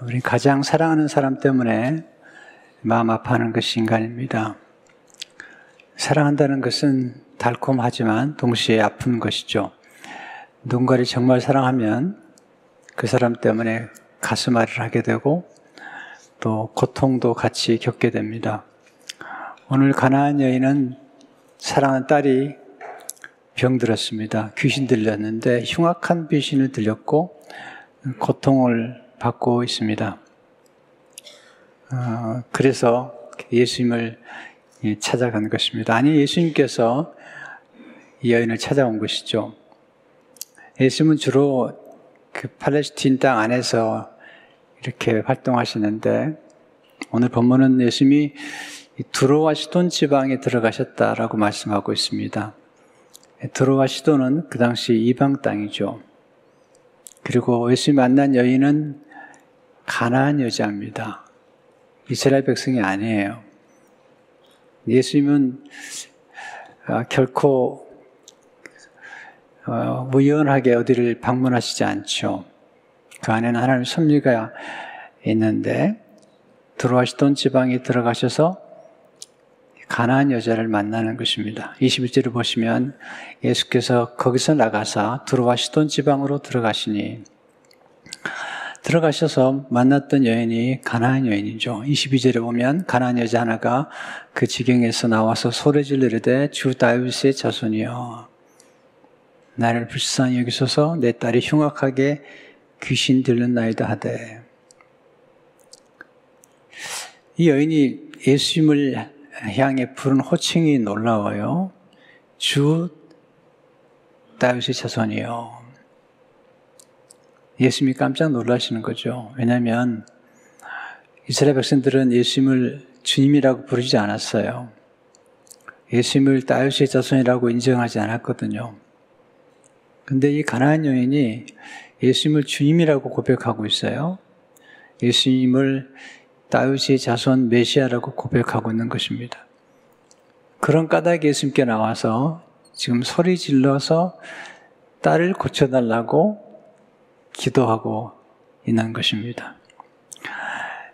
우리 가장 사랑하는 사람 때문에 마음 아파하는 것이 인간입니다. 사랑한다는 것은 달콤하지만 동시에 아픈 것이죠. 누군가를 정말 사랑하면 그 사람 때문에 가슴앓이를 하게 되고 또 고통도 같이 겪게 됩니다. 오늘 가나안 여인은 사랑하는 딸이 병들었습니다. 귀신 들렸는데 흉악한 귀신을 들렸고 고통을 받고 있습니다. 어, 그래서 예수님을 찾아간 것입니다. 아니 예수님께서 이 여인을 찾아온 것이죠. 예수님은 주로 그 팔레스틴 땅 안에서 이렇게 활동하시는데 오늘 본문은 예수님이 두로와 시돈 지방에 들어가셨다라고 말씀하고 있습니다. 두로와 시돈은 그 당시 이방 땅이죠. 그리고 예수님 만난 여인은 가나안 여자입니다. 이스라엘 백성이 아니에요. 예수님은 아, 결코 어, 무연하게 어디를 방문하시지 않죠. 그 안에는 하나님 섭리가 있는데 들어가시던 지방에 들어가셔서 가나안 여자를 만나는 것입니다. 21절을 보시면 예수께서 거기서 나가사 들어가시던 지방으로 들어가시니 들어가셔서 만났던 여인이 가나안 여인이죠. 22절에 보면 가나안 여자 하나가 그 지경에서 나와서 소리 지르되 주 다윗의 자손이여 나를 불쌍히 여기소서 내 딸이 흉악하게 귀신 들렸나이다 하되 이 여인이 예수님을 향해 부른 호칭이 놀라워요. 주 다윗의 자손이요. 예수님이 깜짝 놀라시는 거죠. 왜냐하면 이스라엘 백성들은 예수님을 주님이라고 부르지 않았어요. 예수님을 다윗의 자손이라고 인정하지 않았거든요. 근데 이 가나안 여인이 예수님을 주님이라고 고백하고 있어요. 예수님을 다윗의 자손 메시아라고 고백하고 있는 것입니다. 그런 까닭 예수님께 나와서 지금 소리 질러서 딸을 고쳐달라고 기도하고 있는 것입니다.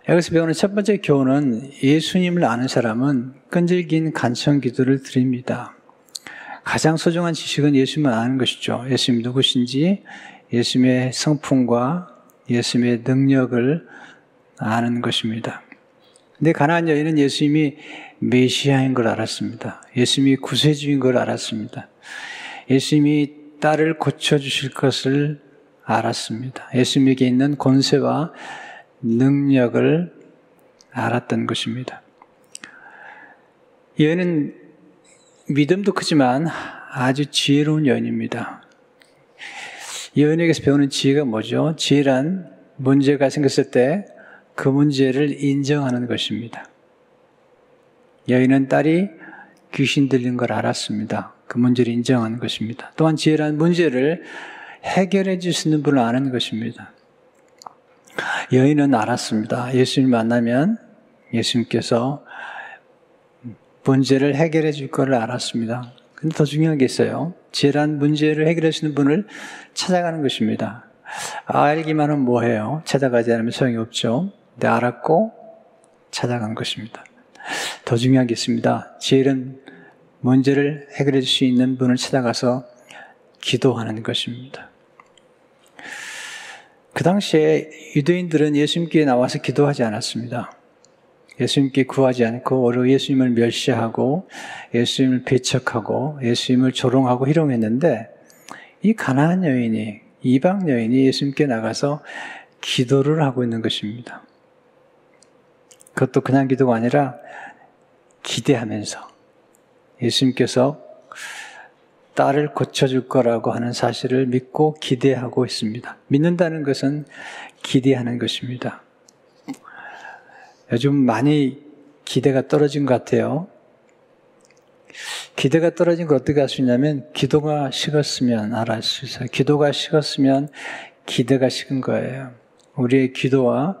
여기서 배우는 첫 번째 교훈은 예수님을 아는 사람은 끈질긴 간청 기도를 드립니다. 가장 소중한 지식은 예수님을 아는 것이죠. 예수님 누구신지, 예수님의 성품과 예수님의 능력을 아는 것입니다. 근데 가나안 여인은 예수님이 메시아인 걸 알았습니다. 예수님이 구세주인 걸 알았습니다. 예수님이 딸을 고쳐주실 것을 알았습니다. 예수님에게 있는 권세와 능력을 알았던 것입니다. 여인은 믿음도 크지만 아주 지혜로운 여인입니다. 여인에게서 배우는 지혜가 뭐죠? 지혜란 문제가 생겼을 때 그 문제를 인정하는 것입니다. 여인은 딸이 귀신 들린 걸 알았습니다. 그 문제를 인정하는 것입니다. 또한 지혜란 문제를 해결해 주시는 분을 아는 것입니다. 여인은 알았습니다. 예수님 만나면 예수님께서 문제를 해결해 줄 것을 알았습니다. 근데 더 중요한 게 있어요. 지혜란 문제를 해결하시는 분을 찾아가는 것입니다. 알기만 하면 뭐해요? 찾아가지 않으면 소용이 없죠. 근데 알았고 찾아간 것입니다. 더 중요한 게 있습니다. 지혜는 문제를 해결해 줄 수 있는 분을 찾아가서 기도하는 것입니다. 그 당시에 유대인들은 예수님께 나와서 기도하지 않았습니다. 예수님께 구하지 않고 오히려 예수님을 멸시하고 예수님을 배척하고 예수님을 조롱하고 희롱했는데 이 가나안 여인이 이방 여인이 예수님께 나가서 기도를 하고 있는 것입니다. 그것도 그냥 기도가 아니라 기대하면서 예수님께서 딸을 고쳐줄 거라고 하는 사실을 믿고 기대하고 있습니다. 믿는다는 것은 기대하는 것입니다. 요즘 많이 기대가 떨어진 것 같아요. 기대가 떨어진 걸 어떻게 할수 있냐면 기도가 식었으면 알을 수 있어요. 기도가 식었으면 기대가 식은 거예요. 우리의 기도와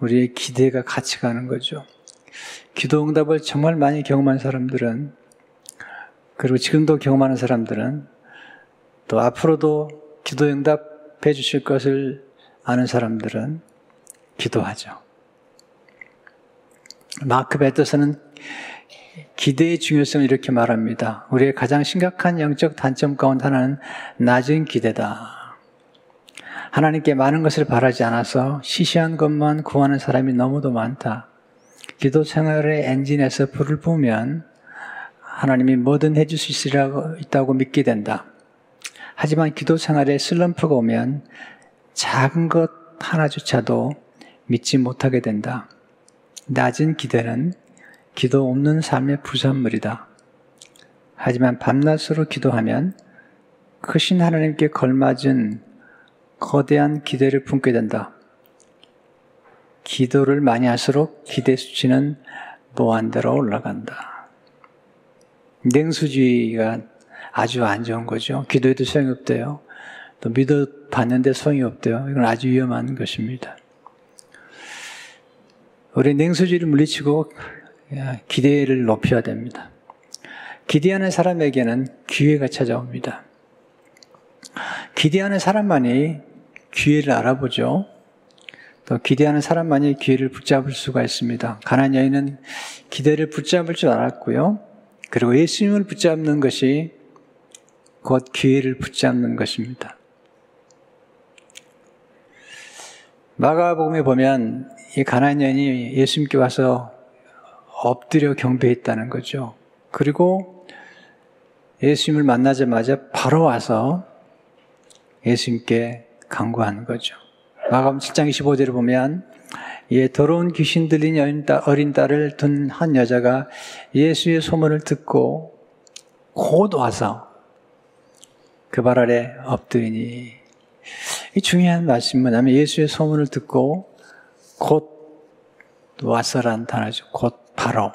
우리의 기대가 같이 가는 거죠. 기도 응답을 정말 많이 경험한 사람들은 그리고 지금도 경험하는 사람들은 또 앞으로도 기도 응답해 주실 것을 아는 사람들은 기도하죠. 마크 베터스는 기대의 중요성을 이렇게 말합니다. 우리의 가장 심각한 영적 단점 가운데 하나는 낮은 기대다. 하나님께 많은 것을 바라지 않아서 시시한 것만 구하는 사람이 너무도 많다. 기도 생활의 엔진에서 불을 보면 하나님이 뭐든 해줄 수 있다고 믿게 된다. 하지만 기도 생활에 슬럼프가 오면 작은 것 하나조차도 믿지 못하게 된다. 낮은 기대는 기도 없는 삶의 부산물이다. 하지만 밤낮으로 기도하면 크신 하나님께 걸맞은 거대한 기대를 품게 된다. 기도를 많이 할수록 기대 수치는 무한대로 올라간다. 냉수주의가 아주 안 좋은 거죠. 기도해도 소용이 없대요. 또 믿어 봤는데 소용이 없대요. 이건 아주 위험한 것입니다. 우리 냉수주의를 물리치고 기대를 높여야 됩니다. 기대하는 사람에게는 기회가 찾아옵니다. 기대하는 사람만이 기회를 알아보죠. 또 기대하는 사람만이 기회를 붙잡을 수가 있습니다. 가난 여인은 기대를 붙잡을 줄 알았고요. 그리고 예수님을 붙잡는 것이 곧 기회를 붙잡는 것입니다. 마가복음에 보면 이 가난 여인이 예수님께 와서 엎드려 경배했다는 거죠. 그리고 예수님을 만나자마자 바로 와서 예수님께 간구하는 거죠. 마가음 7장 25절을 보면 예, 더러운 귀신 들린 어린 딸을 둔 한 여자가 예수의 소문을 듣고 곧 와서 그 발 아래 엎드리니 이 중요한 말씀은 뭐냐면 예수의 소문을 듣고 곧 와서란 단어죠. 곧 바로.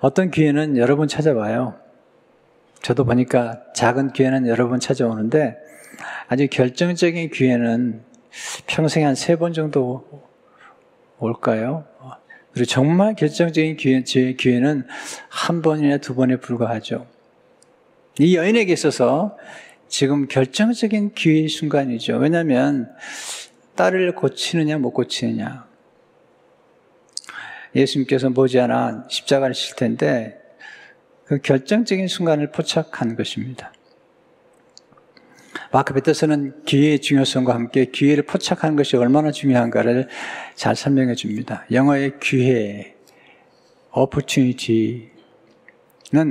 어떤 기회는 여러 번 찾아와요. 저도 보니까 작은 기회는 여러 번 찾아오는데 아주 결정적인 기회는 평생에 한세 번 정도 올까요? 그리고 정말 결정적인 기회, 제 기회는 한 번이나 두 번에 불과하죠. 이 여인에게 있어서 지금 결정적인 기회의 순간이죠. 왜냐하면 딸을 고치느냐 못 고치느냐. 예수님께서 머지않아 십자가를 칠 텐데 그 결정적인 순간을 포착한 것입니다. 마크 베터스는 기회의 중요성과 함께 기회를 포착하는 것이 얼마나 중요한가를 잘 설명해 줍니다. 영어의 기회, opportunity는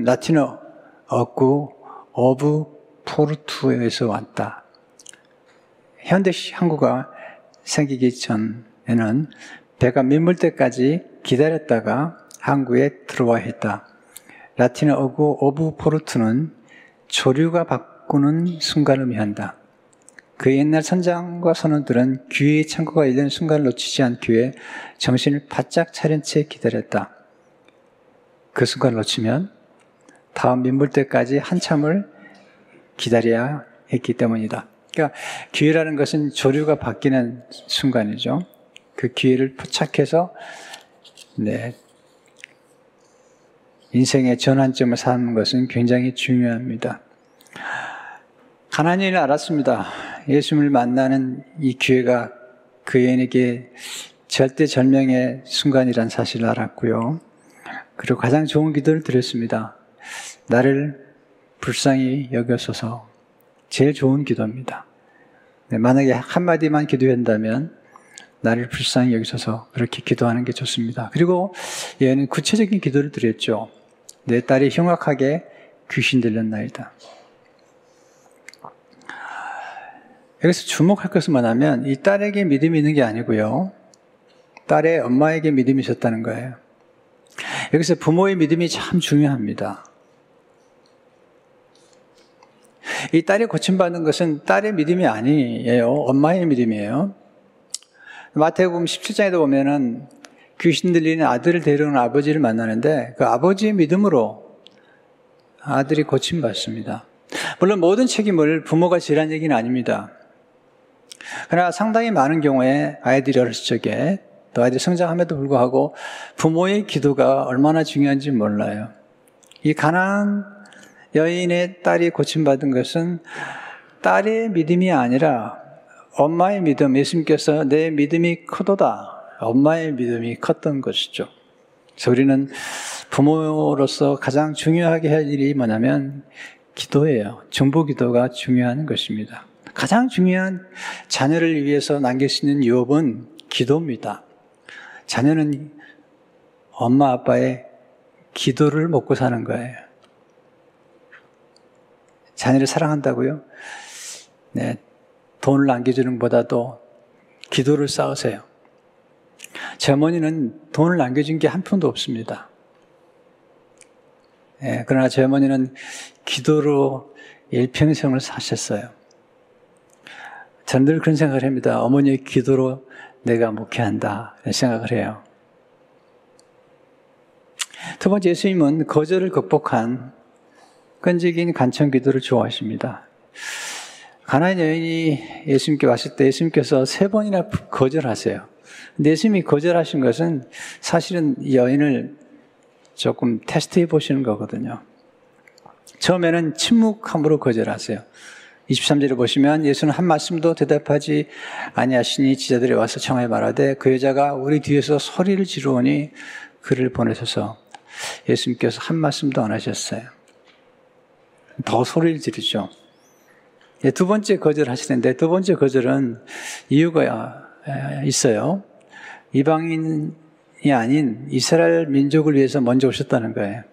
라틴어 어구, 어브 포르투에서 왔다. 현대 한국어 생기기 전에는 배가 민물 때까지 기다렸다가 항구에 들어와 했다. 라틴어 어구 ob portu는 조류가 바뀌는 순간을 의미한다. 그 옛날 선장과 선원들은 기회의 창구가 열리는 순간을 놓치지 않기 위해 정신을 바짝 차린 채 기다렸다. 그 순간을 놓치면 다음 밀물 때까지 한참을 기다려야 했기 때문이다. 그러니까 기회라는 것은 조류가 바뀌는 순간이죠. 그 기회를 포착해서 네. 인생의 전환점을 삼는 것은 굉장히 중요합니다. 가난이를 알았습니다. 예수님을 만나는 이 기회가 그 여인에게 절대절명의 순간이란 사실을 알았고요. 그리고 가장 좋은 기도를 드렸습니다. 나를 불쌍히 여겨서서 제일 좋은 기도입니다. 네, 만약에 한마디만 기도한다면 나를 불쌍히 여기셔서 그렇게 기도하는 게 좋습니다. 그리고 얘는 구체적인 기도를 드렸죠. 내 딸이 흉악하게 귀신 들렸나이다. 여기서 주목할 것은 뭐냐면 이 딸에게 믿음이 있는 게 아니고요. 딸의 엄마에게 믿음이 있었다는 거예요. 여기서 부모의 믿음이 참 중요합니다. 이 딸이 고침받는 것은 딸의 믿음이 아니에요. 엄마의 믿음이에요. 마태복음 17장에도 보면은 귀신 들리는 아들을 데려오는 아버지를 만나는데 그 아버지의 믿음으로 아들이 고침받습니다. 물론 모든 책임을 부모가 지란 얘기는 아닙니다. 그러나 상당히 많은 경우에 아이들이 어렸을 적에 또 아이들이 성장함에도 불구하고 부모의 기도가 얼마나 중요한지 몰라요. 이 가난 여인의 딸이 고침받은 것은 딸의 믿음이 아니라 엄마의 믿음, 예수님께서 내 믿음이 크도다. 엄마의 믿음이 컸던 것이죠. 그래서 우리는 부모로서 가장 중요하게 할 일이 뭐냐면 기도예요. 중보 기도가 중요한 것입니다. 가장 중요한 자녀를 위해서 남길 수 있는 유업은 기도입니다. 자녀는 엄마 아빠의 기도를 먹고 사는 거예요. 자녀를 사랑한다고요? 네. 돈을 남겨주는 것보다도 기도를 쌓으세요. 제 어머니는 돈을 남겨준 게 한 푼도 없습니다. 예, 그러나 제 어머니는 기도로 일평생을 사셨어요. 저는 늘 그런 생각을 합니다. 어머니의 기도로 내가 목회한다. 생각을 해요. 두 번째 예수님은 거절을 극복한 끈질긴 간청 기도를 좋아하십니다. 가나안 여인이 예수님께 왔을 때 예수님께서 세 번이나 거절하세요. 예수님이 거절하신 것은 사실은 여인을 조금 테스트해 보시는 거거든요. 처음에는 침묵함으로 거절하세요. 23절에 보시면 예수는 한 말씀도 대답하지 아니하시니 지자들이 와서 청하여 말하되 그 여자가 우리 뒤에서 소리를 지르오니 그를 보내셔서 예수님께서 한 말씀도 안 하셨어요. 더 소리를 지르죠. 예, 두 번째 거절 하시는데 두 번째 거절은 이유가 있어요. 이방인이 아닌 이스라엘 민족을 위해서 먼저 오셨다는 거예요.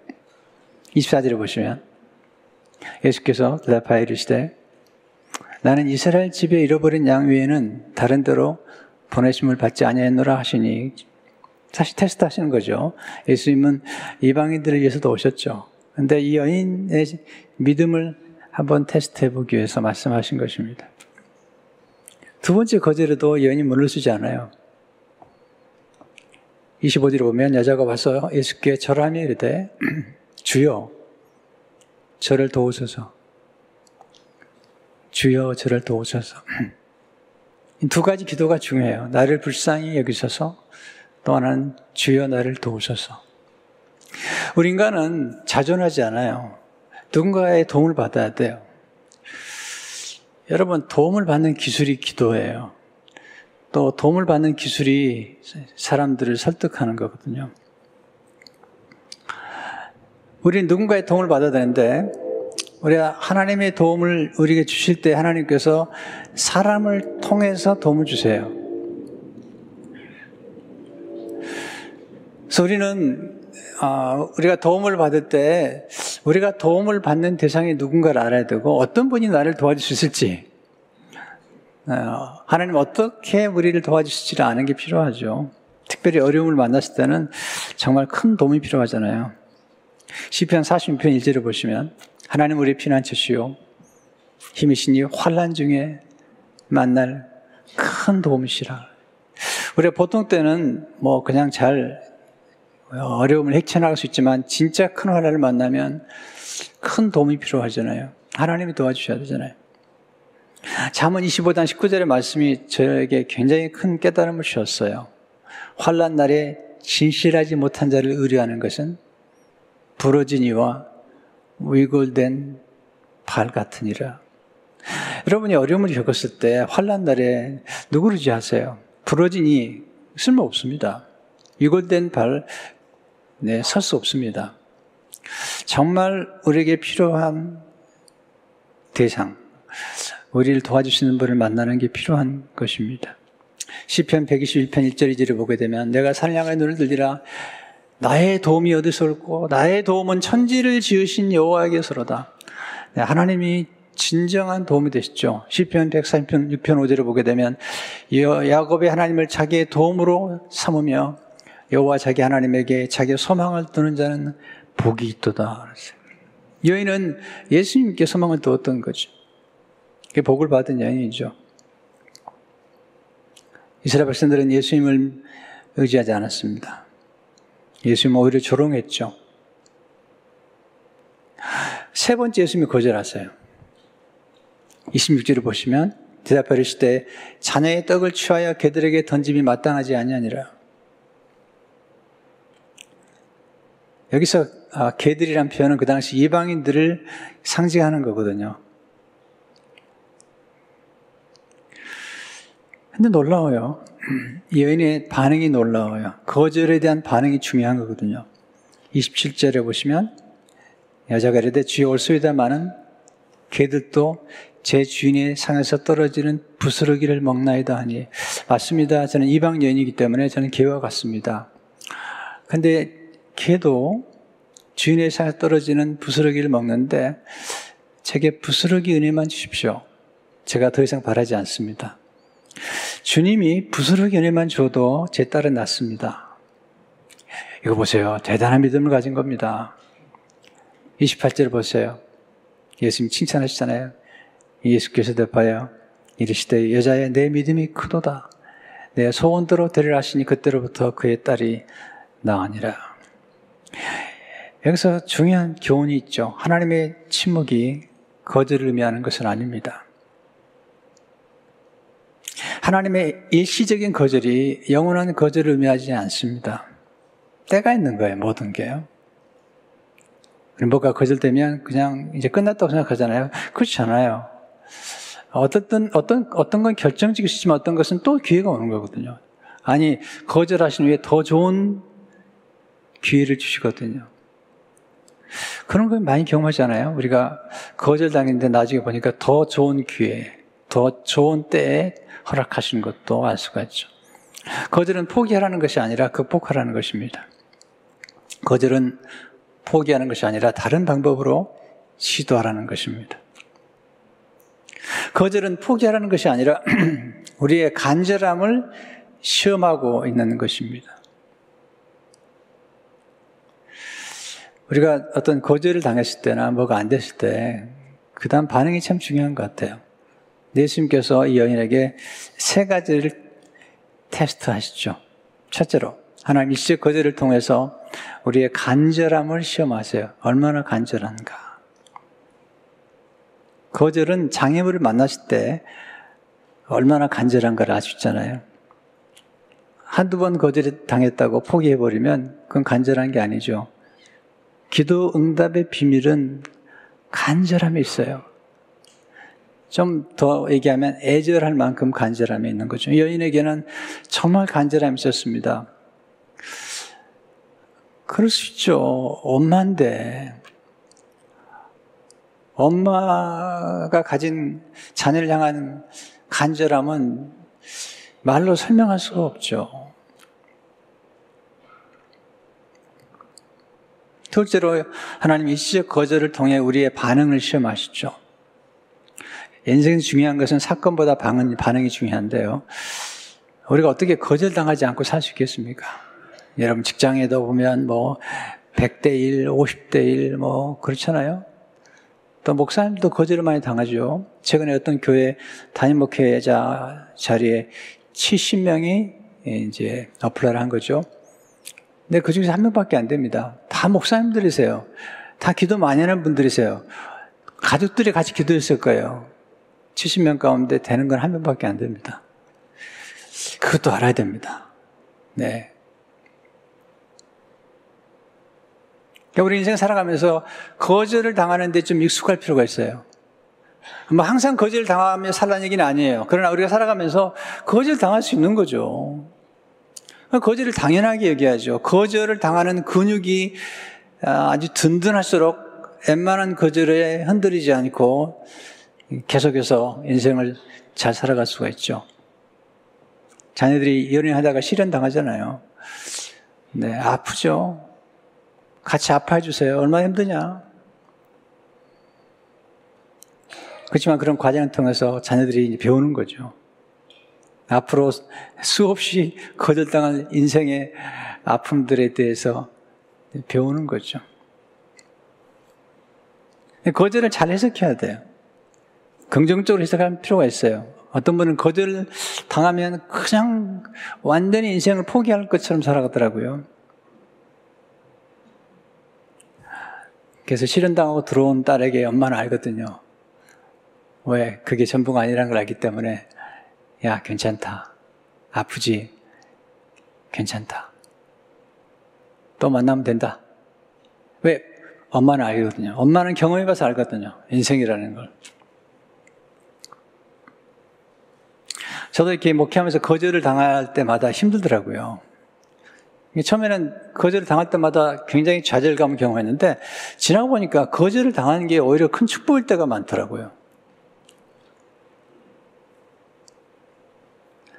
24절에 보시면 예수께서 대답하여 이르시되 나는 이스라엘 집에 잃어버린 양 외에는 다른 데로 보내심을 받지 아니하노라 하시니 사실 테스트 하시는 거죠. 예수님은 이방인들을 위해서도 오셨죠. 근데 이 여인의 믿음을 한번 테스트해 보기 위해서 말씀하신 것입니다. 두 번째 거절에도 여인이 문을 쓰지 않아요. 25절에 보면 여자가 와서 예수께 절하며 이르되 주여 저를 도우소서 주여 저를 도우소서 두 가지 기도가 중요해요. 나를 불쌍히 여기소서 또 하나는 주여 나를 도우소서 우리 인간은 자존하지 않아요. 누군가의 도움을 받아야 돼요. 여러분, 도움을 받는 기술이 기도예요. 또 도움을 받는 기술이 사람들을 설득하는 거거든요. 우리는 누군가의 도움을 받아야 되는데, 우리가 하나님의 도움을 우리에게 주실 때 하나님께서 사람을 통해서 도움을 주세요. 그래서 우리는 어, 우리가 도움을 받을 때 우리가 도움을 받는 대상이 누군가를 알아야 되고 어떤 분이 나를 도와줄 수 있을지 어, 하나님 어떻게 우리를 도와주실지를 아는 게 필요하죠. 특별히 어려움을 만났을 때는 정말 큰 도움이 필요하잖아요. 시편 46편 1절을 보시면 하나님 우리 피난처시요 힘이시니 환란 중에 만날 큰 도움이시라. 우리가 보통 때는 뭐 그냥 잘 어려움을 헤쳐나갈 수 있지만 진짜 큰 환란을 만나면 큰 도움이 필요하잖아요. 하나님이 도와주셔야 되잖아요. 잠언 25장 19절의 말씀이 저에게 굉장히 큰 깨달음을 주셨어요. 환란 날에 진실하지 못한 자를 의뢰하는 것은 부러진 이와 위골된 발 같으니라. 여러분이 어려움을 겪었을 때 환란 날에 누구를 지하세요? 부러진 이 쓸모 없습니다. 위골된 발 네, 설 수 없습니다. 정말 우리에게 필요한 대상, 우리를 도와주시는 분을 만나는 게 필요한 것입니다. 시편 121편 1절 2절을 보게 되면 내가 산량의 눈을 들리라 나의 도움이 어디서 올고 나의 도움은 천지를 지으신 여호와에게서로다. 네, 하나님이 진정한 도움이 되시죠. 시편 130편 6편 5절을 보게 되면 야곱의 하나님을 자기의 도움으로 삼으며 여호와 자기 하나님에게 자기의 소망을 두는 자는 복이 있도다. 여인은 예수님께 소망을 두었던 거죠. 그게 복을 받은 여인이죠. 이스라엘 백성들은 예수님을 의지하지 않았습니다. 예수님 오히려 조롱했죠. 세 번째 예수님이 거절하세요. 26절을 보시면 대답하시되 자녀의 떡을 취하여 개들에게 던짐이 마땅하지 아니하니라. 여기서 아, 개들이란 표현은 그 당시 이방인들을 상징하는 거거든요. 근데 놀라워요. 이 여인의 반응이 놀라워요. 거절에 대한 반응이 중요한 거거든요. 27절에 보시면 여자가 이르되 주여 올소이다마는 개들도 제 주인의 상에서 떨어지는 부스러기를 먹나이다 하니 맞습니다. 저는 이방 여인이기 때문에 저는 개와 같습니다. 근데 개도 주인의 상에 떨어지는 부스러기를 먹는데 제게 부스러기 은혜만 주십시오. 제가 더 이상 바라지 않습니다. 주님이 부스러기 은혜만 줘도 제 딸은 낫습니다. 이거 보세요. 대단한 믿음을 가진 겁니다. 28절 보세요. 예수님 칭찬하시잖아요. 예수께서 대파여 이르시되 여자의 내 믿음이 크도다. 내 소원대로 되리라 하시니 그때로부터 그의 딸이 나으니라. 여기서 중요한 교훈이 있죠. 하나님의 침묵이 거절을 의미하는 것은 아닙니다. 하나님의 일시적인 거절이 영원한 거절을 의미하지 않습니다. 때가 있는 거예요, 모든 게요. 뭐가 거절되면 그냥 이제 끝났다고 생각하잖아요. 그렇지 않아요. 어떤, 어떤, 어떤 건 있지만 어떤 것은 또 기회가 오는 거거든요. 아니, 거절하신 후에 더 좋은 기회를 주시거든요. 그런 걸 많이 경험하잖아요. 우리가 거절당했는데 나중에 보니까 더 좋은 기회, 더 좋은 때에 허락하신 것도 알 수가 있죠. 거절은 포기하라는 것이 아니라 극복하라는 것입니다. 거절은 포기하는 것이 아니라 다른 방법으로 시도하라는 것입니다. 거절은 포기하라는 것이 아니라 우리의 간절함을 시험하고 있는 것입니다. 우리가 어떤 거절을 당했을 때나 뭐가 안 됐을 때, 그 다음 반응이 참 중요한 것 같아요. 예수님께서 이 여인에게 세 가지를 테스트 하시죠. 첫째로, 하나님 일시적 거절을 통해서 우리의 간절함을 시험하세요. 얼마나 간절한가. 거절은 장애물을 만났을 때 얼마나 간절한가를 있잖아요. 한두 번 거절을 당했다고 포기해버리면 그건 간절한 게 아니죠. 기도 응답의 비밀은 간절함이 있어요. 좀 더 얘기하면 애절할 만큼 간절함이 있는 거죠. 여인에게는 정말 간절함이 있었습니다. 그럴 수 있죠. 엄마인데. 엄마가 가진 자녀를 향한 간절함은 말로 설명할 수가 없죠. 둘째로 하나님 일시적 거절을 통해 우리의 반응을 시험하시죠. 인생에서 중요한 것은 사건보다 반응, 반응이 중요한데요. 우리가 어떻게 거절당하지 않고 살 수 있겠습니까? 여러분 직장에도 보면 뭐 100대 1, 50대 1, 뭐 그렇잖아요. 또 목사님도 거절을 많이 당하죠. 최근에 어떤 교회 담임 목회자 자리에 70명이 이제 어플라를 한 거죠. 근데 그 중에서 한 명밖에 안 됩니다. 다 목사님들이세요. 다 기도 많이 하는 분들이세요. 가족들이 같이 기도했을 거예요. 70명 가운데 되는 건 한 명밖에 안 됩니다. 그것도 알아야 됩니다. 네. 그러니까 우리 인생 살아가면서 거절을 당하는데 좀 익숙할 필요가 있어요. 뭐 항상 거절 당하며 살라는 얘기는 아니에요. 그러나 우리가 살아가면서 거절 당할 수 있는 거죠. 거절을 당연하게 얘기하죠. 거절을 당하는 근육이 아주 든든할수록 웬만한 거절에 흔들리지 않고 계속해서 인생을 잘 살아갈 수가 있죠. 자녀들이 연애하다가 실현 당하잖아요. 네, 아프죠. 같이 아파해 주세요. 얼마나 힘드냐. 그렇지만 그런 과정을 통해서 자녀들이 배우는 거죠. 앞으로 수없이 거절당할 인생의 아픔들에 대해서 배우는 거죠. 거절을 잘 해석해야 돼요. 긍정적으로 해석할 필요가 있어요. 어떤 분은 거절을 당하면 그냥 완전히 인생을 포기할 것처럼 살아가더라고요. 그래서 실현당하고 들어온 딸에게 엄마는 알거든요. 왜? 그게 전부가 아니라는 걸 알기 때문에, 야, 괜찮다. 아프지? 괜찮다. 또 만나면 된다. 왜? 엄마는 알거든요. 엄마는 경험해봐서 알거든요. 인생이라는 걸. 저도 이렇게 목회하면서 거절을 당할 때마다 힘들더라고요. 처음에는 거절을 당할 때마다 굉장히 좌절감을 경험했는데 지나고 보니까 거절을 당하는 게 오히려 큰 축복일 때가 많더라고요.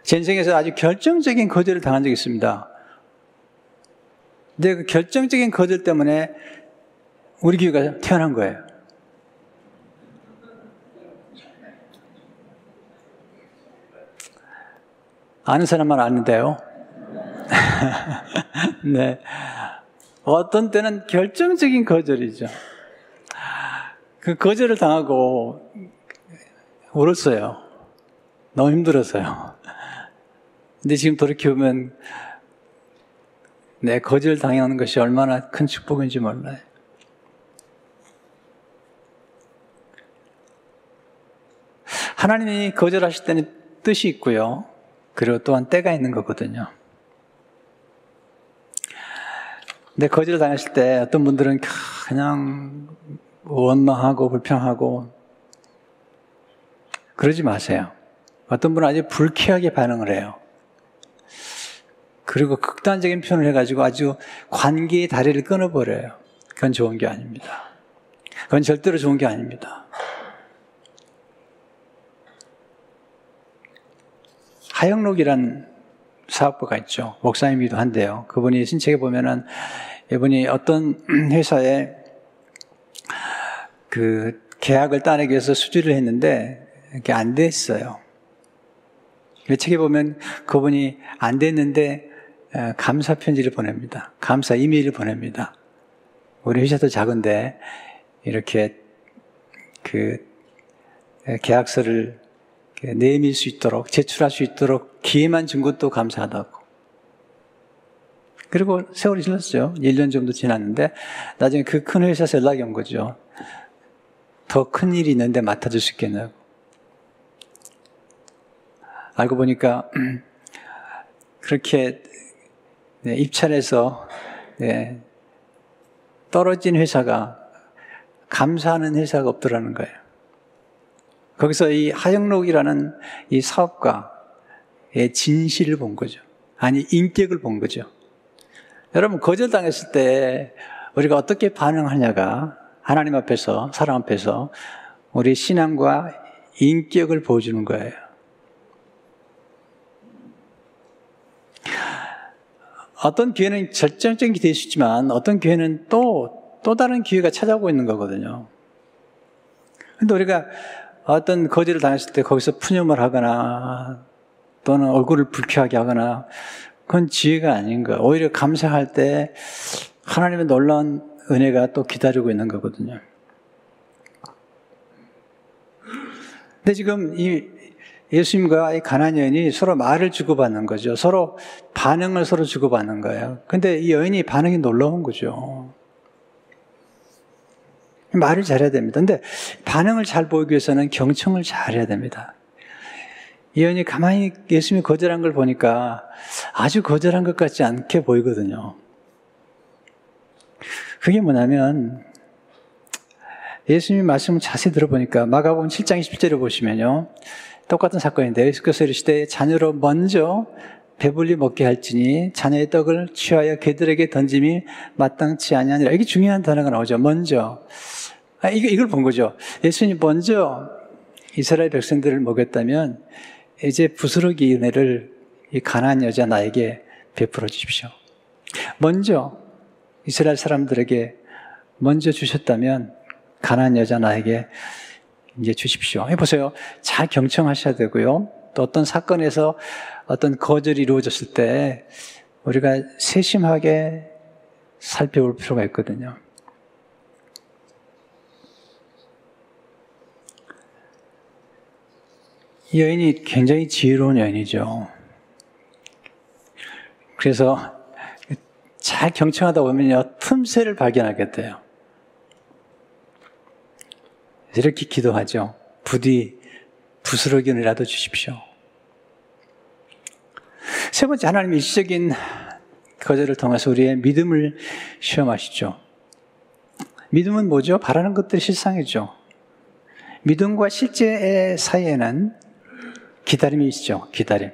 제 인생에서 아주 결정적인 거절을 당한 적이 있습니다. 근데 그 결정적인 거절 때문에 우리 교회가 태어난 거예요. 아는 사람만 아는데요. 네. 어떤 때는 결정적인 거절이죠. 그 거절을 당하고 울었어요. 너무 힘들었어요. 근데 지금 돌이켜보면 내 거절 당하는 것이 얼마나 큰 축복인지 몰라요. 하나님이 거절하실 때는 뜻이 있고요. 그리고 또한 때가 있는 거거든요. 근데 거절을 당했을 때 어떤 분들은 그냥 원망하고 불평하고 그러지 마세요. 어떤 분은 아주 불쾌하게 반응을 해요. 그리고 극단적인 표현을 해가지고 아주 관계의 다리를 끊어버려요. 그건 좋은 게 아닙니다. 그건 절대로 좋은 게 아닙니다. 하영록이란 사업부가 있죠. 목사님이기도 한데요. 그분이 신책에 보면은 이분이 어떤 회사에 그 계약을 따내기 위해서 수주를 했는데 이게 안 됐어요. 그 책에 보면 그분이 안 됐는데 감사 편지를 보냅니다. 감사 이메일을 보냅니다. 우리 회사도 작은데 이렇게 그 계약서를 내밀 수 있도록, 제출할 수 있도록 기회만 준 것도 감사하다고. 그리고 세월이 지났어요. 1년 정도 지났는데, 나중에 그 큰 회사에서 연락이 온 거죠. 더 큰 일이 있는데 맡아줄 수 있겠냐고. 알고 보니까, 그렇게 네, 입찰해서 네, 떨어진 회사가 감사하는 회사가 없더라는 거예요. 거기서 이 하영록이라는 이 사업가의 진실을 본 거죠. 아니, 인격을 본 거죠. 여러분, 거절당했을 때 우리가 어떻게 반응하냐가 하나님 앞에서, 사람 앞에서 우리 신앙과 인격을 보여주는 거예요. 어떤 기회는 절정적인 게될수 있지만 어떤 기회는 또, 또 다른 기회가 찾아오고 있는 거거든요. 근데 우리가 어떤 거지를 당했을 때 거기서 푸념을 하거나 또는 얼굴을 불쾌하게 하거나 그건 지혜가 아닌 거예요. 오히려 감사할 때 하나님의 놀라운 은혜가 또 기다리고 있는 거거든요. 근데 지금 이 예수님과 이 가난 여인이 서로 말을 주고받는 거죠. 서로 반응을 서로 주고받는 거예요. 근데 이 여인이 반응이 놀라운 거죠. 말을 잘해야 됩니다. 근데 반응을 잘 보이기 위해서는 경청을 잘해야 됩니다. 이연이 가만히 예수님이 거절한 걸 보니까 아주 거절한 것 같지 않게 보이거든요. 그게 뭐냐면 예수님이 말씀을 자세히 들어보니까 마가복음 7장 20절을 보시면요. 똑같은 사건인데 예수께서 이르시되 자녀로 먼저 배불리 먹게 할지니 자녀의 떡을 취하여 개들에게 던짐이 마땅치 아니하니라. 이게 중요한 단어가 나오죠. 먼저. 아, 이거, 이걸 본 거죠. 예수님 먼저 이스라엘 백성들을 먹였다면 이제 부스러기 은혜를 이 가난한 여자 나에게 베풀어 주십시오. 먼저 이스라엘 사람들에게 먼저 주셨다면 가난한 여자 나에게 이제 주십시오. 해 보세요. 잘 경청하셔야 되고요. 또 어떤 사건에서 어떤 거절이 이루어졌을 때 우리가 세심하게 살펴볼 필요가 있거든요. 이 여인이 굉장히 지혜로운 여인이죠. 그래서 잘 경청하다 보면요, 틈새를 발견하게 돼요. 이렇게 기도하죠. 부디 부스러기는이라도 주십시오. 세 번째, 하나님 일시적인 거절을 통해서 우리의 믿음을 시험하시죠. 믿음은 뭐죠? 바라는 것들이 실상이죠. 믿음과 실제의 사이에는 기다림이 있죠. 기다림.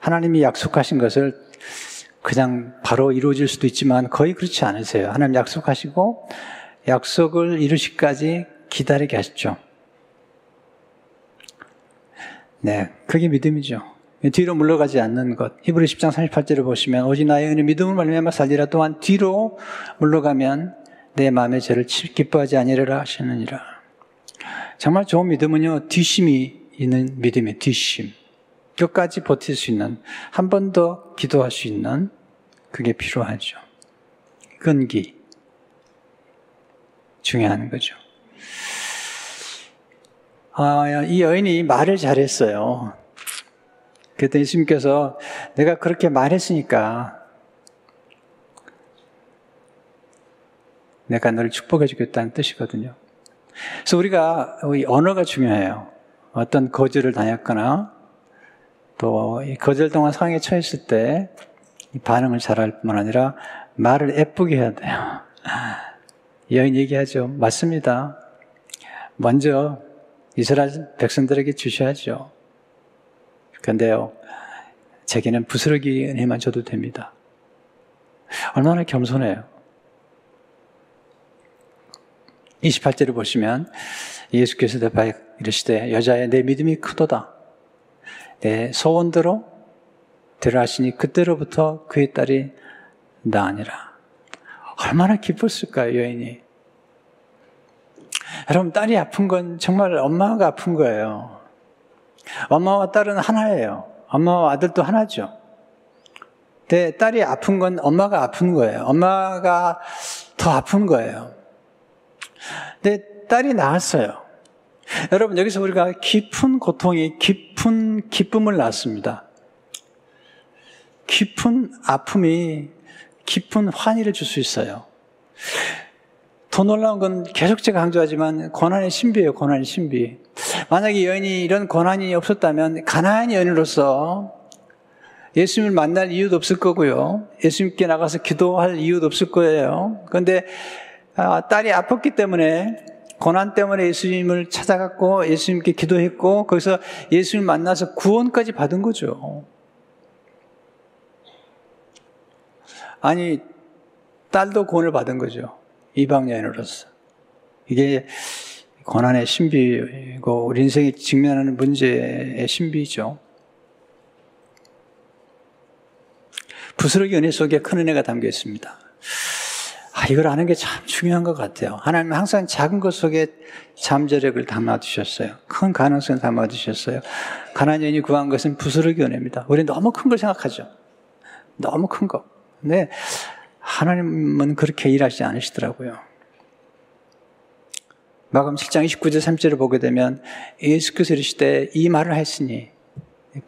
하나님이 약속하신 것을 그냥 바로 이루어질 수도 있지만 거의 그렇지 않으세요. 하나님 약속하시고 약속을 이루시까지 기다리게 하시죠. 네, 그게 믿음이죠. 뒤로 물러가지 않는 것. 히브리 10장 38절을 보시면 오직 나의 은혜 믿음을 말미암아 살리라 또한 뒤로 물러가면 내 마음의 죄를 기뻐하지 아니리라 하시느니라. 정말 좋은 믿음은요, 뒷심이 있는 믿음의 뒷심. 끝까지 버틸 수 있는, 한 번 더 기도할 수 있는, 그게 필요하죠. 끈기. 중요한 거죠. 아, 이 여인이 말을 잘했어요. 그랬더니 예수님께서 내가 그렇게 말했으니까 내가 너를 축복해 주겠다는 뜻이거든요. 그래서 우리가 언어가 중요해요. 어떤 거절을 당했거나 또 거절 동안 상황에 처했을 때 반응을 잘할 뿐만 아니라 말을 예쁘게 해야 돼요. 여인 얘기하죠. 맞습니다. 먼저 이스라엘 백성들에게 주셔야죠. 근데요, 제게는 부스러기 은혜만 줘도 됩니다. 얼마나 겸손해요. 28절을 보시면 예수께서 대파에 이르시되 여자의 내 믿음이 크도다. 내 소원대로 들어하시니 그때로부터 그의 딸이 나아니라. 얼마나 기뻤을까요, 여인이. 여러분, 딸이 아픈 건 정말 엄마가 아픈 거예요. 엄마와 딸은 하나예요. 엄마와 아들도 하나죠. 근데 딸이 아픈 건 엄마가 아픈 거예요. 엄마가 더 아픈 거예요. 근데 딸이 나았어요. 여러분, 여기서 우리가 깊은 고통이 깊은 기쁨을 낳습니다. 깊은 아픔이 깊은 환희를 줄 수 있어요. 더 놀라운 건 계속 제가 강조하지만 고난의 신비예요, 고난의 신비. 만약에 여인이 이런 고난이 없었다면 가나안 여인으로서 예수님을 만날 이유도 없을 거고요. 예수님께 나가서 기도할 이유도 없을 거예요. 그런데 아, 딸이 아팠기 때문에 고난 때문에 예수님을 찾아갔고 예수님께 기도했고 거기서 예수님을 만나서 구원까지 받은 거죠. 아니 딸도 구원을 받은 거죠. 이방 여인으로서. 이게 고난의 신비고 우리 인생이 직면하는 문제의 신비죠. 부스러기 은혜 속에 큰 은혜가 담겨 있습니다. 아, 이걸 아는 게 참 중요한 것 같아요. 하나님은 항상 작은 것 속에 잠재력을 담아두셨어요. 큰 가능성을 담아두셨어요. 가난 여인이 구한 것은 부스러기 은혜입니다. 우리 너무 큰 걸 생각하죠. 너무 큰 거. 근데 하나님은 그렇게 일하지 않으시더라고요. 마감 7장 29절 3절을 보게 되면 예수께서 이르시되 이 말을 했으니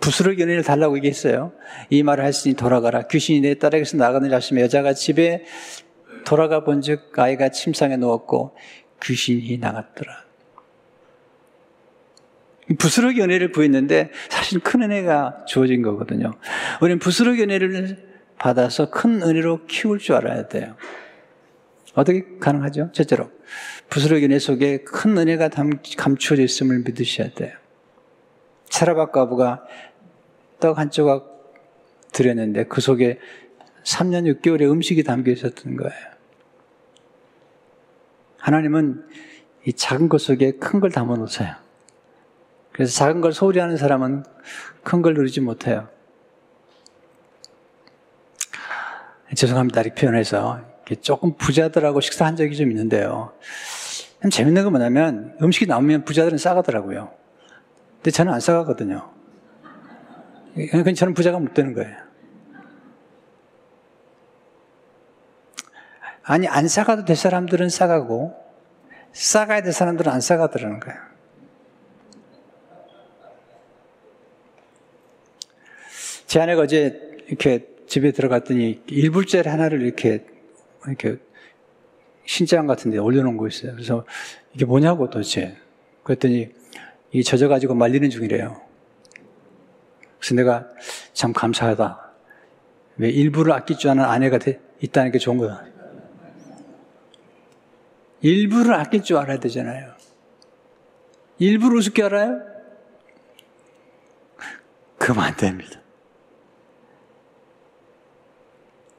부스러기 은혜를 달라고 얘기했어요. 이 말을 했으니 돌아가라. 귀신이 내 딸에게서 나가느라 하시며 여자가 집에 돌아가 본즉 아이가 침상에 누웠고 귀신이 나갔더라. 부스러기 은혜를 구했는데 사실 큰 은혜가 주어진 거거든요. 우리는 부스러기 은혜를 받아서 큰 은혜로 키울 줄 알아야 돼요. 어떻게 가능하죠? 첫째로 부스러기 내 속에 큰 은혜가 감추어져 있음을 믿으셔야 돼요. 사라박 과부가 떡 한 조각 드렸는데 그 속에 3년 6개월의 음식이 담겨 있었던 거예요. 하나님은 이 작은 것 속에 큰 걸 담아 놓으세요. 그래서 작은 걸 소홀히 하는 사람은 큰 걸 누리지 못해요. 죄송합니다. 이렇게 표현해서. 조금 부자들하고 식사한 적이 좀 있는데요. 참 재밌는 건 뭐냐면 음식이 나오면 부자들은 싸가더라고요. 근데 저는 안 싸가거든요. 그러니까 저는 부자가 못 되는 거예요. 아니, 안 싸가도 될 사람들은 싸가고, 싸가야 될 사람들은 안 싸가더라는 거예요. 제 아내가 어제 이렇게 집에 들어갔더니 일불짜리 하나를 이렇게 이렇게 신장 같은 데 올려놓은 거 있어요. 그래서 이게 뭐냐고 도대체. 그랬더니 이 젖어가지고 말리는 중이래요. 그래서 내가 참 감사하다. 왜 일부를 아낄 줄 아는 아내가 돼, 있다는 게 좋은 거다. 일부를 아낄 줄 알아야 되잖아요. 일부를 우습게 알아요? 안 됩니다.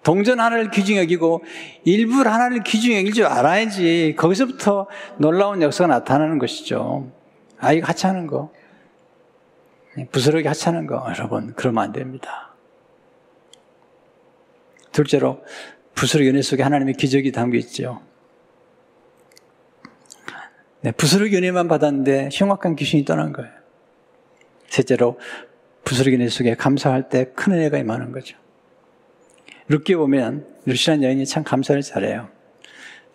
동전 하나를 귀중히 여기고 일부 하나를 귀중히 여길 줄 알아야지 거기서부터 놀라운 역사가 나타나는 것이죠. 아, 이거 하찮은 거. 부스러기 하찮은 거. 여러분, 그러면 안 됩니다. 둘째로, 부스러기 은혜 속에 하나님의 기적이 담겨 있죠. 네, 부스러기 은혜만 받았는데 흉악한 귀신이 떠난 거예요. 셋째로, 부스러기 은혜 속에 감사할 때 큰 은혜가 임하는 거죠. 룻기 보면 루시란 여인이 참 감사를 잘해요.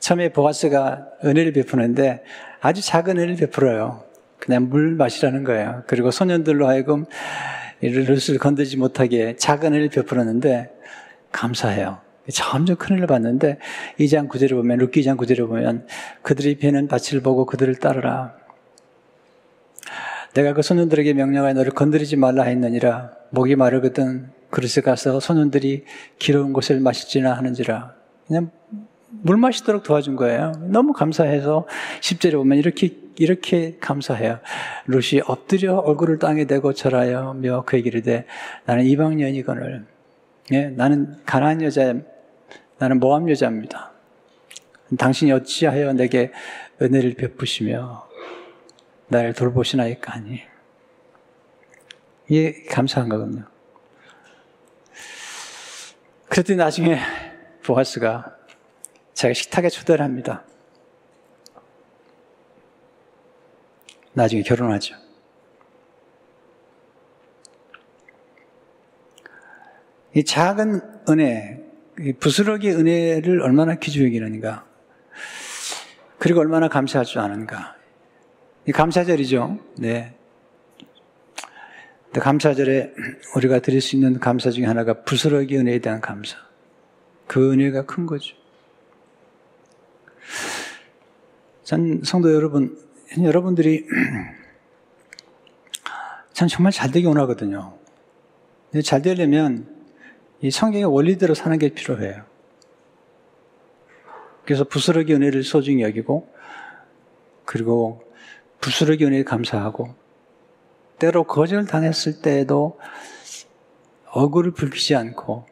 처음에 보아스가 은혜를 베푸는데 아주 작은 은혜를 베풀어요. 그냥 물 마시라는 거예요. 그리고 소년들로 하여금 룻을 건들지 못하게 작은 은혜를 베풀었는데 감사해요. 점점 큰 은혜를 받는데 2장 9절을 보면 룻기 2장 9절을 보면 그들이 배는 밭을 보고 그들을 따르라. 내가 그 소년들에게 명령하여 너를 건드리지 말라 했느니라. 목이 마르거든 그릇에 가서 소년들이 기러운 곳을 마시지나 하는지라. 그냥 물 마시도록 도와준 거예요. 너무 감사해서 10절에 보면 이렇게, 이렇게 감사해요. 룻이 엎드려 얼굴을 땅에 대고 절하여며 그 얘기를 대 나는 이방 여인이거늘. 예, 나는 가난한 여자, 나는 모함 여자입니다. 당신이 어찌하여 내게 은혜를 베푸시며 나를 돌보시나이까 하니. 이게 감사한 거거든요. 그랬더니 나중에 보아스가 제가 식탁에 초대를 합니다. 나중에 결혼하죠. 이 작은 은혜, 부스러기 은혜를 얼마나 귀중히 여기는가. 그리고 얼마나 감사할 줄 아는가. 이 감사절이죠. 네. 감사절에 우리가 드릴 수 있는 감사 중에 하나가 부스러기 은혜에 대한 감사. 그 은혜가 큰 거죠. 전 성도 여러분, 여러분들이 전 정말 잘 되기 원하거든요. 잘 되려면 이 성경의 원리대로 사는 게 필요해요. 그래서 부스러기 은혜를 소중히 여기고, 그리고 부스러기 은혜에 감사하고, 때로 거절 당했을 때에도 얼굴을 붉히지 않고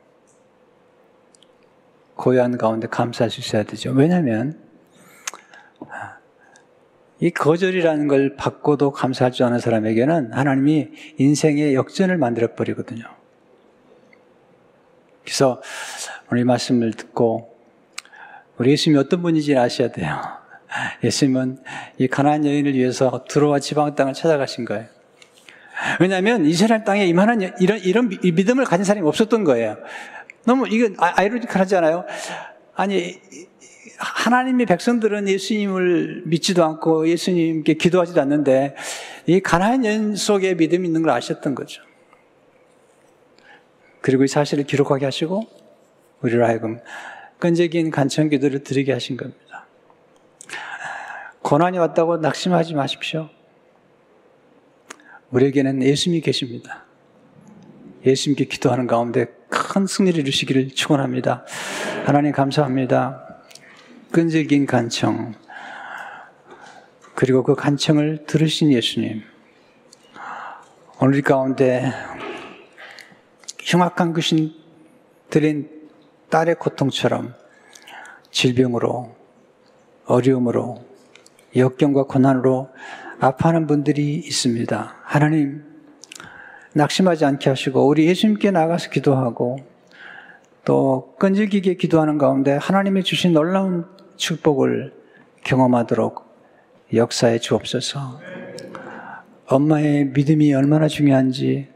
고요한 가운데 감사할 수 있어야 되죠. 왜냐하면 이 거절이라는 걸 받고도 감사할 줄 아는 사람에게는 하나님이 인생의 역전을 만들어 버리거든요. 그래서 오늘 이 말씀을 듣고 우리 예수님이 어떤 분인지 아셔야 돼요. 예수님은 이 가나안 여인을 위해서 들어와 지방 땅을 찾아가신 거예요. 왜냐하면 이스라엘 땅에 이만한 이런 이런 믿음을 가진 사람이 없었던 거예요. 너무 이거 아, 아이러니컬하지 않아요? 아니 하나님의 백성들은 예수님을 믿지도 않고 예수님께 기도하지도 않는데 이 가나안 연 속에 믿음이 있는 걸 아셨던 거죠. 그리고 이 사실을 기록하게 하시고 우리로 하여금 끈질긴 간청 기도를 드리게 하신 겁니다. 고난이 왔다고 낙심하지 마십시오. 우리에게는 예수님이 계십니다. 예수님께 기도하는 가운데 큰 승리를 주시기를 축원합니다. 하나님 감사합니다. 끈질긴 간청 그리고 그 간청을 들으신 예수님 오늘 가운데 흉악한 귀신 들인 딸의 고통처럼 질병으로 어려움으로 역경과 고난으로 아파하는 분들이 있습니다. 하나님, 낙심하지 않게 하시고, 우리 예수님께 나가서 기도하고, 또 끈질기게 기도하는 가운데 하나님이 주신 놀라운 축복을 경험하도록 역사에 주옵소서. 엄마의 믿음이 얼마나 중요한지,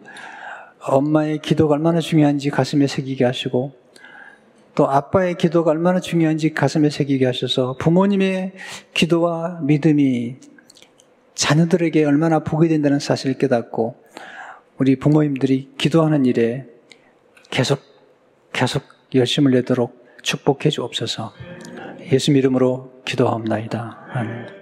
엄마의 기도가 얼마나 중요한지 가슴에 새기게 하시고, 또 아빠의 기도가 얼마나 중요한지 가슴에 새기게 하셔서 부모님의 기도와 믿음이 자녀들에게 얼마나 복이 된다는 사실을 깨닫고 우리 부모님들이 기도하는 일에 계속 계속 열심을 내도록 축복해 주옵소서. 예수 이름으로 기도하옵나이다. 아멘.